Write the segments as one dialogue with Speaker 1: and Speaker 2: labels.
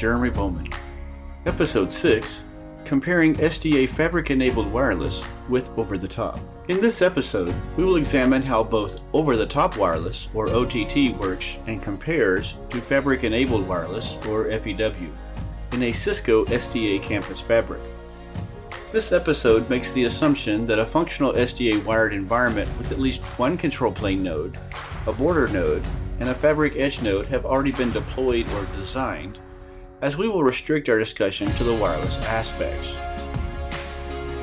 Speaker 1: Jeremy Bowman. Episode 6 Comparing SDA Fabric Enabled Wireless with Over the Top. In this episode, we will examine how both Over the Top Wireless, or OTT, works and compares to Fabric Enabled Wireless, or FEW, in a Cisco SDA campus fabric. This episode makes the assumption that a functional SDA wired environment with at least one control plane node, a border node, and a fabric edge node have already been deployed or designed, as we will restrict our discussion to the wireless aspects.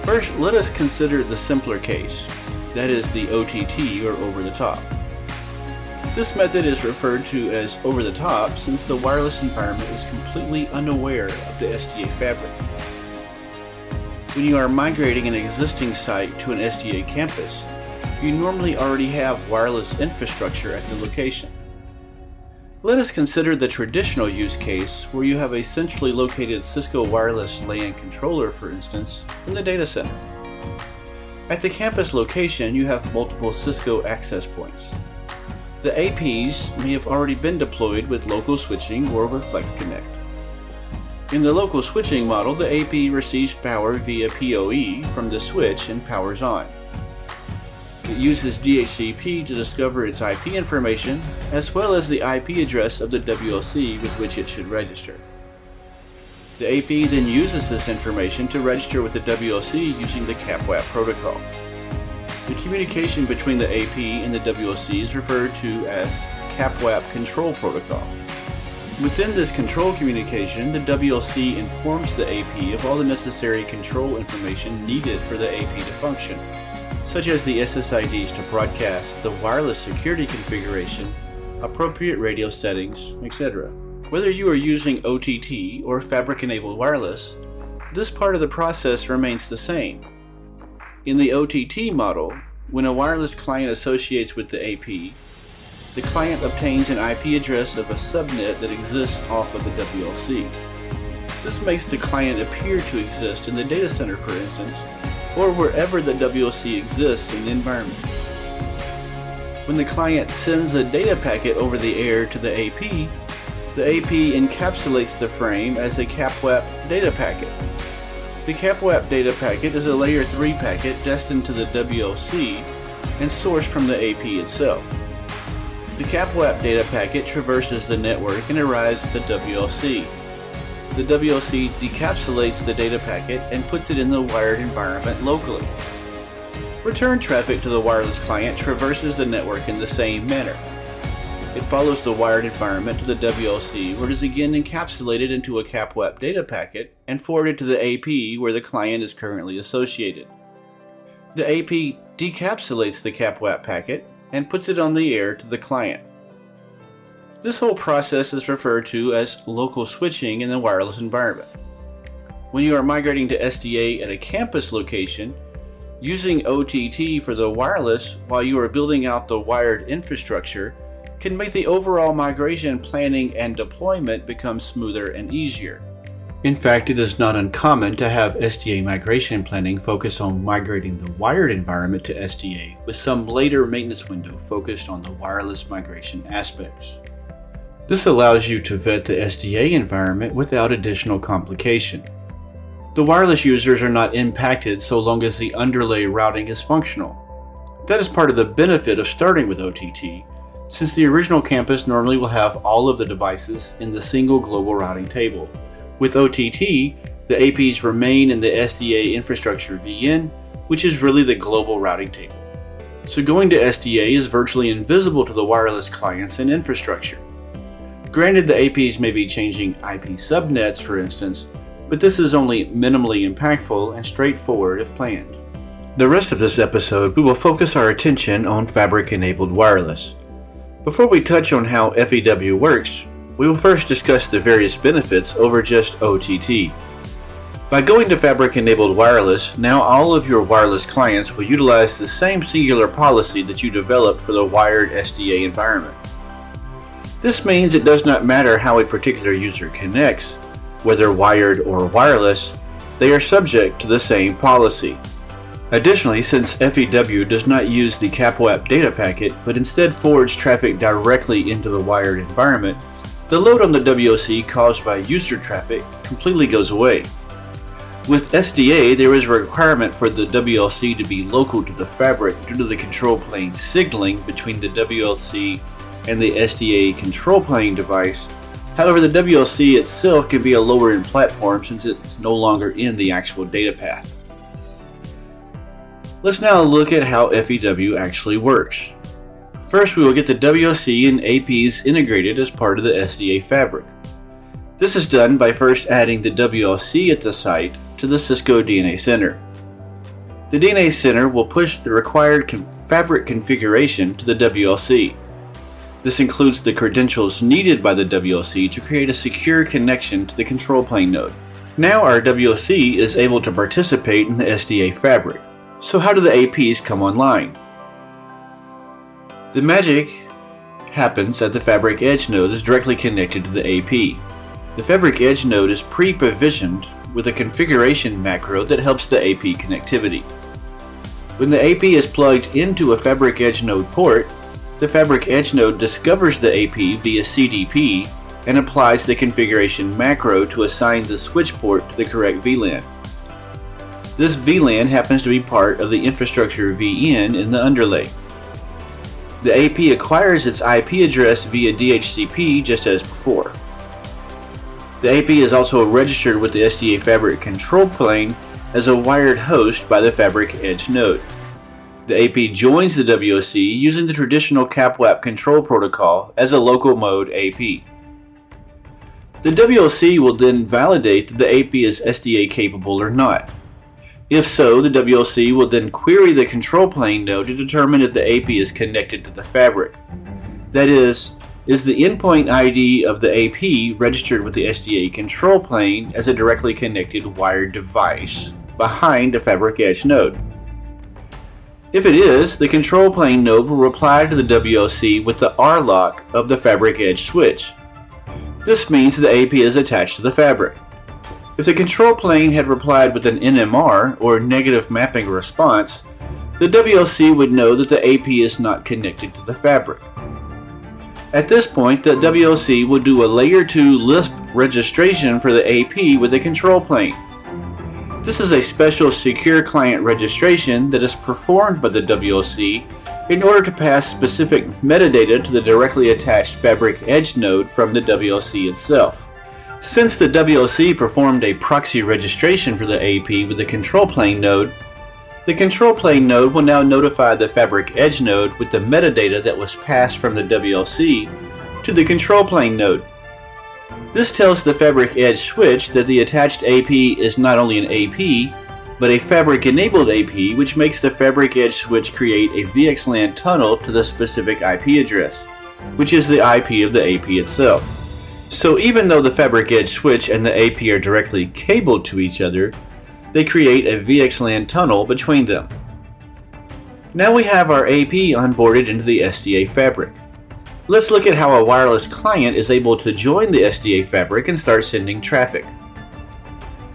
Speaker 1: First, let us consider the simpler case, that is the OTT or over the top. This method is referred to as over the top since the wireless environment is completely unaware of the SDA fabric. When you are migrating an existing site to an SDA campus, you normally already have wireless infrastructure at the location. Let us consider the traditional use case where you have a centrally located Cisco wireless LAN controller, for instance, in the data center. At the campus location, you have multiple Cisco access points. The APs may have already been deployed with local switching or with FlexConnect. In the local switching model, the AP receives power via PoE from the switch and powers on. Uses DHCP to discover its IP information, as well as the IP address of the WLC with which it should register. The AP then uses this information to register with the WLC using the CAPWAP protocol. The communication between the AP and the WLC is referred to as CAPWAP Control Protocol. Within this control communication, the WLC informs the AP of all the necessary control information needed for the AP to function such as the SSIDs to broadcast the wireless security configuration, appropriate radio settings, etc. Whether you are using OTT or fabric enabled wireless, this part of the process remains the same. In the OTT model, when a wireless client associates with the AP, the client obtains an IP address of a subnet that exists off of the WLC. This makes the client appear to exist in the data center, for instance, or wherever the WLC exists in the environment. When the client sends a data packet over the air to the AP, the AP encapsulates the frame as a CAPWAP data packet. The CAPWAP data packet is a layer 3 packet destined to the WLC and sourced from the AP itself. The CAPWAP data packet traverses the network and arrives at the WLC the WLC decapsulates the data packet and puts it in the wired environment locally. Return traffic to the wireless client traverses the network in the same manner. It follows the wired environment to the WLC where it is again encapsulated into a CAPWAP data packet and forwarded to the AP where the client is currently associated. The AP decapsulates the CAPWAP packet and puts it on the air to the client. This whole process is referred to as local switching in the wireless environment. When you are migrating to SDA at a campus location, using OTT for the wireless while you are building out the wired infrastructure can make the overall migration planning and deployment become smoother and easier. In fact, it is not uncommon to have SDA migration planning focus on migrating the wired environment to SDA, with some later maintenance window focused on the wireless migration aspects. This allows you to vet the SDA environment without additional complication. The wireless users are not impacted so long as the underlay routing is functional. That is part of the benefit of starting with OTT, since the original campus normally will have all of the devices in the single global routing table. With OTT, the APs remain in the SDA infrastructure VN, which is really the global routing table. So going to SDA is virtually invisible to the wireless clients and infrastructure. Granted, the APs may be changing IP subnets, for instance, but this is only minimally impactful and straightforward if planned. The rest of this episode, we will focus our attention on fabric enabled wireless. Before we touch on how FEW works, we will first discuss the various benefits over just OTT. By going to fabric enabled wireless, now all of your wireless clients will utilize the same singular policy that you developed for the wired SDA environment. This means it does not matter how a particular user connects, whether wired or wireless, they are subject to the same policy. Additionally, since FEW does not use the CAPWAP data packet but instead forwards traffic directly into the wired environment, the load on the WLC caused by user traffic completely goes away. With SDA, there is a requirement for the WLC to be local to the fabric due to the control plane signaling between the WLC and the SDA control plane device. However, the WLC itself can be a lower end platform since it's no longer in the actual data path. Let's now look at how FEW actually works. First, we will get the WLC and APs integrated as part of the SDA fabric. This is done by first adding the WLC at the site to the Cisco DNA Center. The DNA Center will push the required fabric configuration to the WLC. This includes the credentials needed by the WLC to create a secure connection to the control plane node. Now our WLC is able to participate in the SDA fabric. So how do the APs come online? The magic happens at the Fabric Edge node is directly connected to the AP. The Fabric Edge node is pre-provisioned with a configuration macro that helps the AP connectivity. When the AP is plugged into a Fabric Edge node port, the Fabric Edge node discovers the AP via CDP and applies the configuration macro to assign the switch port to the correct VLAN. This VLAN happens to be part of the infrastructure VN in the underlay. The AP acquires its IP address via DHCP just as before. The AP is also registered with the SDA Fabric control plane as a wired host by the Fabric Edge node. The AP joins the WLC using the traditional CAPWAP control protocol as a local mode AP. The WLC will then validate that the AP is SDA capable or not. If so, the WLC will then query the control plane node to determine if the AP is connected to the fabric. That is, is the endpoint ID of the AP registered with the SDA control plane as a directly connected wired device behind a Fabric Edge node? If it is, the control plane node will reply to the WLC with the RLOC of the Fabric Edge switch. This means the AP is attached to the fabric. If the control plane had replied with an NMR, or negative mapping response, the WLC would know that the AP is not connected to the fabric. At this point, the WLC would do a Layer 2 Lisp registration for the AP with the control plane. This is a special secure client registration that is performed by the WLC in order to pass specific metadata to the directly attached Fabric Edge node from the WLC itself. Since the WLC performed a proxy registration for the AP with the control plane node, the control plane node will now notify the Fabric Edge node with the metadata that was passed from the WLC to the control plane node. This tells the Fabric Edge switch that the attached AP is not only an AP, but a Fabric enabled AP, which makes the Fabric Edge switch create a VXLAN tunnel to the specific IP address, which is the IP of the AP itself. So even though the Fabric Edge switch and the AP are directly cabled to each other, they create a VXLAN tunnel between them. Now we have our AP onboarded into the SDA fabric. Let's look at how a wireless client is able to join the SDA fabric and start sending traffic.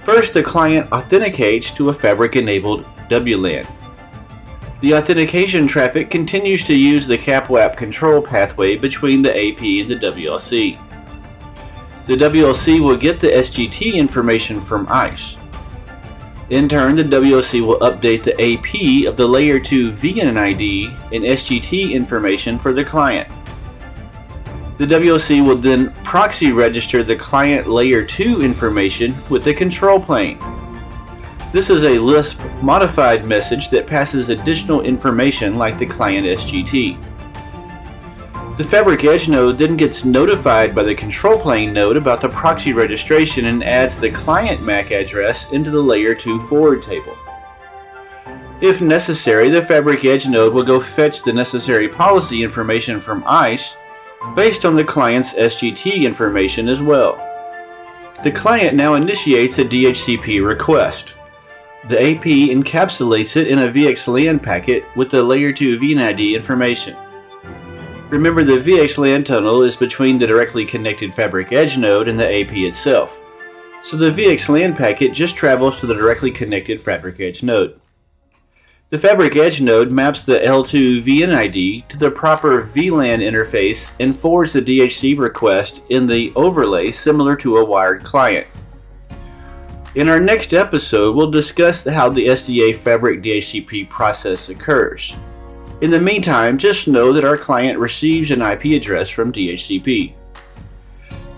Speaker 1: First, the client authenticates to a fabric enabled WLAN. The authentication traffic continues to use the CAPWAP control pathway between the AP and the WLC the WLC will get the SGT information from ISE. In turn, the WLC will update the AP of the Layer 2 VN ID and SGT information for the client. The WLC will then proxy register the client Layer 2 information with the control plane. This is a Lisp modified message that passes additional information like the client SGT. The Fabric Edge node then gets notified by the control plane node about the proxy registration and adds the client MAC address into the layer 2 forward table. If necessary, the Fabric Edge node will go fetch the necessary policy information from ISE based on the client's SGT information as well. The client now initiates a DHCP request. The AP encapsulates it in a VXLAN packet with the Layer 2 VNID information. Remember the VXLAN tunnel is between the directly connected Fabric Edge node and the AP itself. So the VXLAN packet just travels to the directly connected Fabric Edge node. The Fabric Edge node maps the L2 VNID to the proper VLAN interface and forwards the DHCP request in the overlay similar to a wired client. In our next episode, we'll discuss how the SDA Fabric DHCP process occurs. In the meantime, just know that our client receives an IP address from DHCP.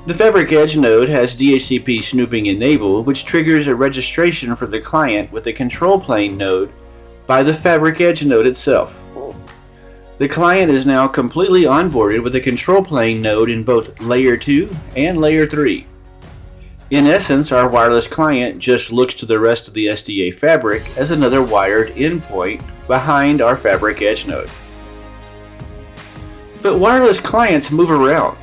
Speaker 1: The Fabric Edge node has DHCP snooping enabled, which triggers a registration for the client with the control plane node by the Fabric Edge node itself. The client is now completely onboarded with a control plane node in both Layer 2 and Layer 3. In essence, our wireless client just looks to the rest of the SDA fabric as another wired endpoint behind our Fabric Edge node. But wireless clients move around.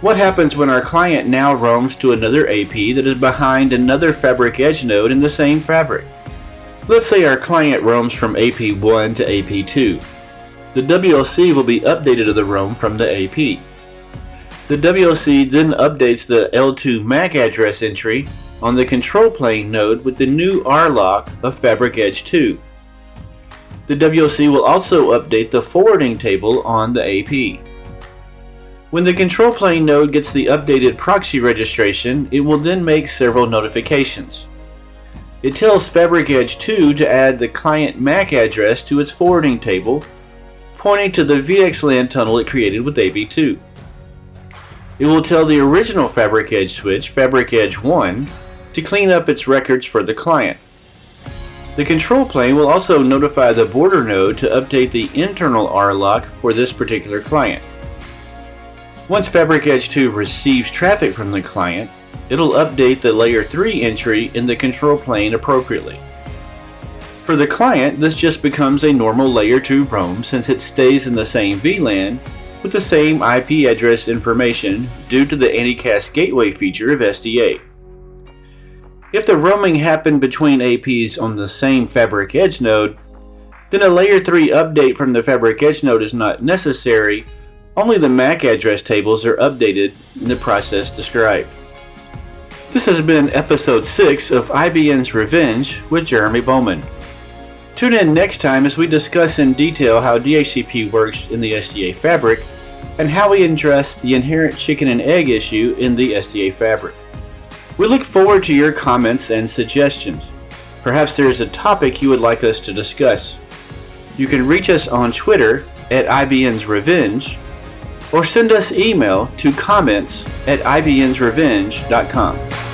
Speaker 1: What happens when our client now roams to another AP that is behind another Fabric Edge node in the same fabric? Let's say our client roams from AP1 to AP2. The WLC will be updated to the roam from the AP. The WLC then updates the L2 MAC address entry on the control plane node with the new RLOC of Fabric Edge 2. The WLC will also update the forwarding table on the AP. When the control plane node gets the updated proxy registration, it will then make several notifications. It tells Fabric Edge 2 to add the client MAC address to its forwarding table, pointing to the VXLAN tunnel it created with AP2. It will tell the original Fabric Edge switch, Fabric Edge 1, to clean up its records for the client. The control plane will also notify the border node to update the internal RLOC for this particular client. Once Fabric Edge 2 receives traffic from the client, it'll update the Layer 3 entry in the control plane appropriately. For the client, this just becomes a normal Layer 2 roam since it stays in the same VLAN with the same IP address information due to the Anycast Gateway feature of SDA. If the roaming happened between APs on the same Fabric Edge node, then a Layer 3 update from the Fabric Edge node is not necessary, only the MAC address tables are updated in the process described. This has been episode 6 of IBN's Revenge with Jeremy Bowman. Tune in next time as we discuss in detail how DHCP works in the SDA fabric and how we address the inherent chicken and egg issue in the SDA fabric. We look forward to your comments and suggestions. Perhaps there is a topic you would like us to discuss. You can reach us on Twitter at IBN's Revenge or send us email to comments at ibnsrevenge.com.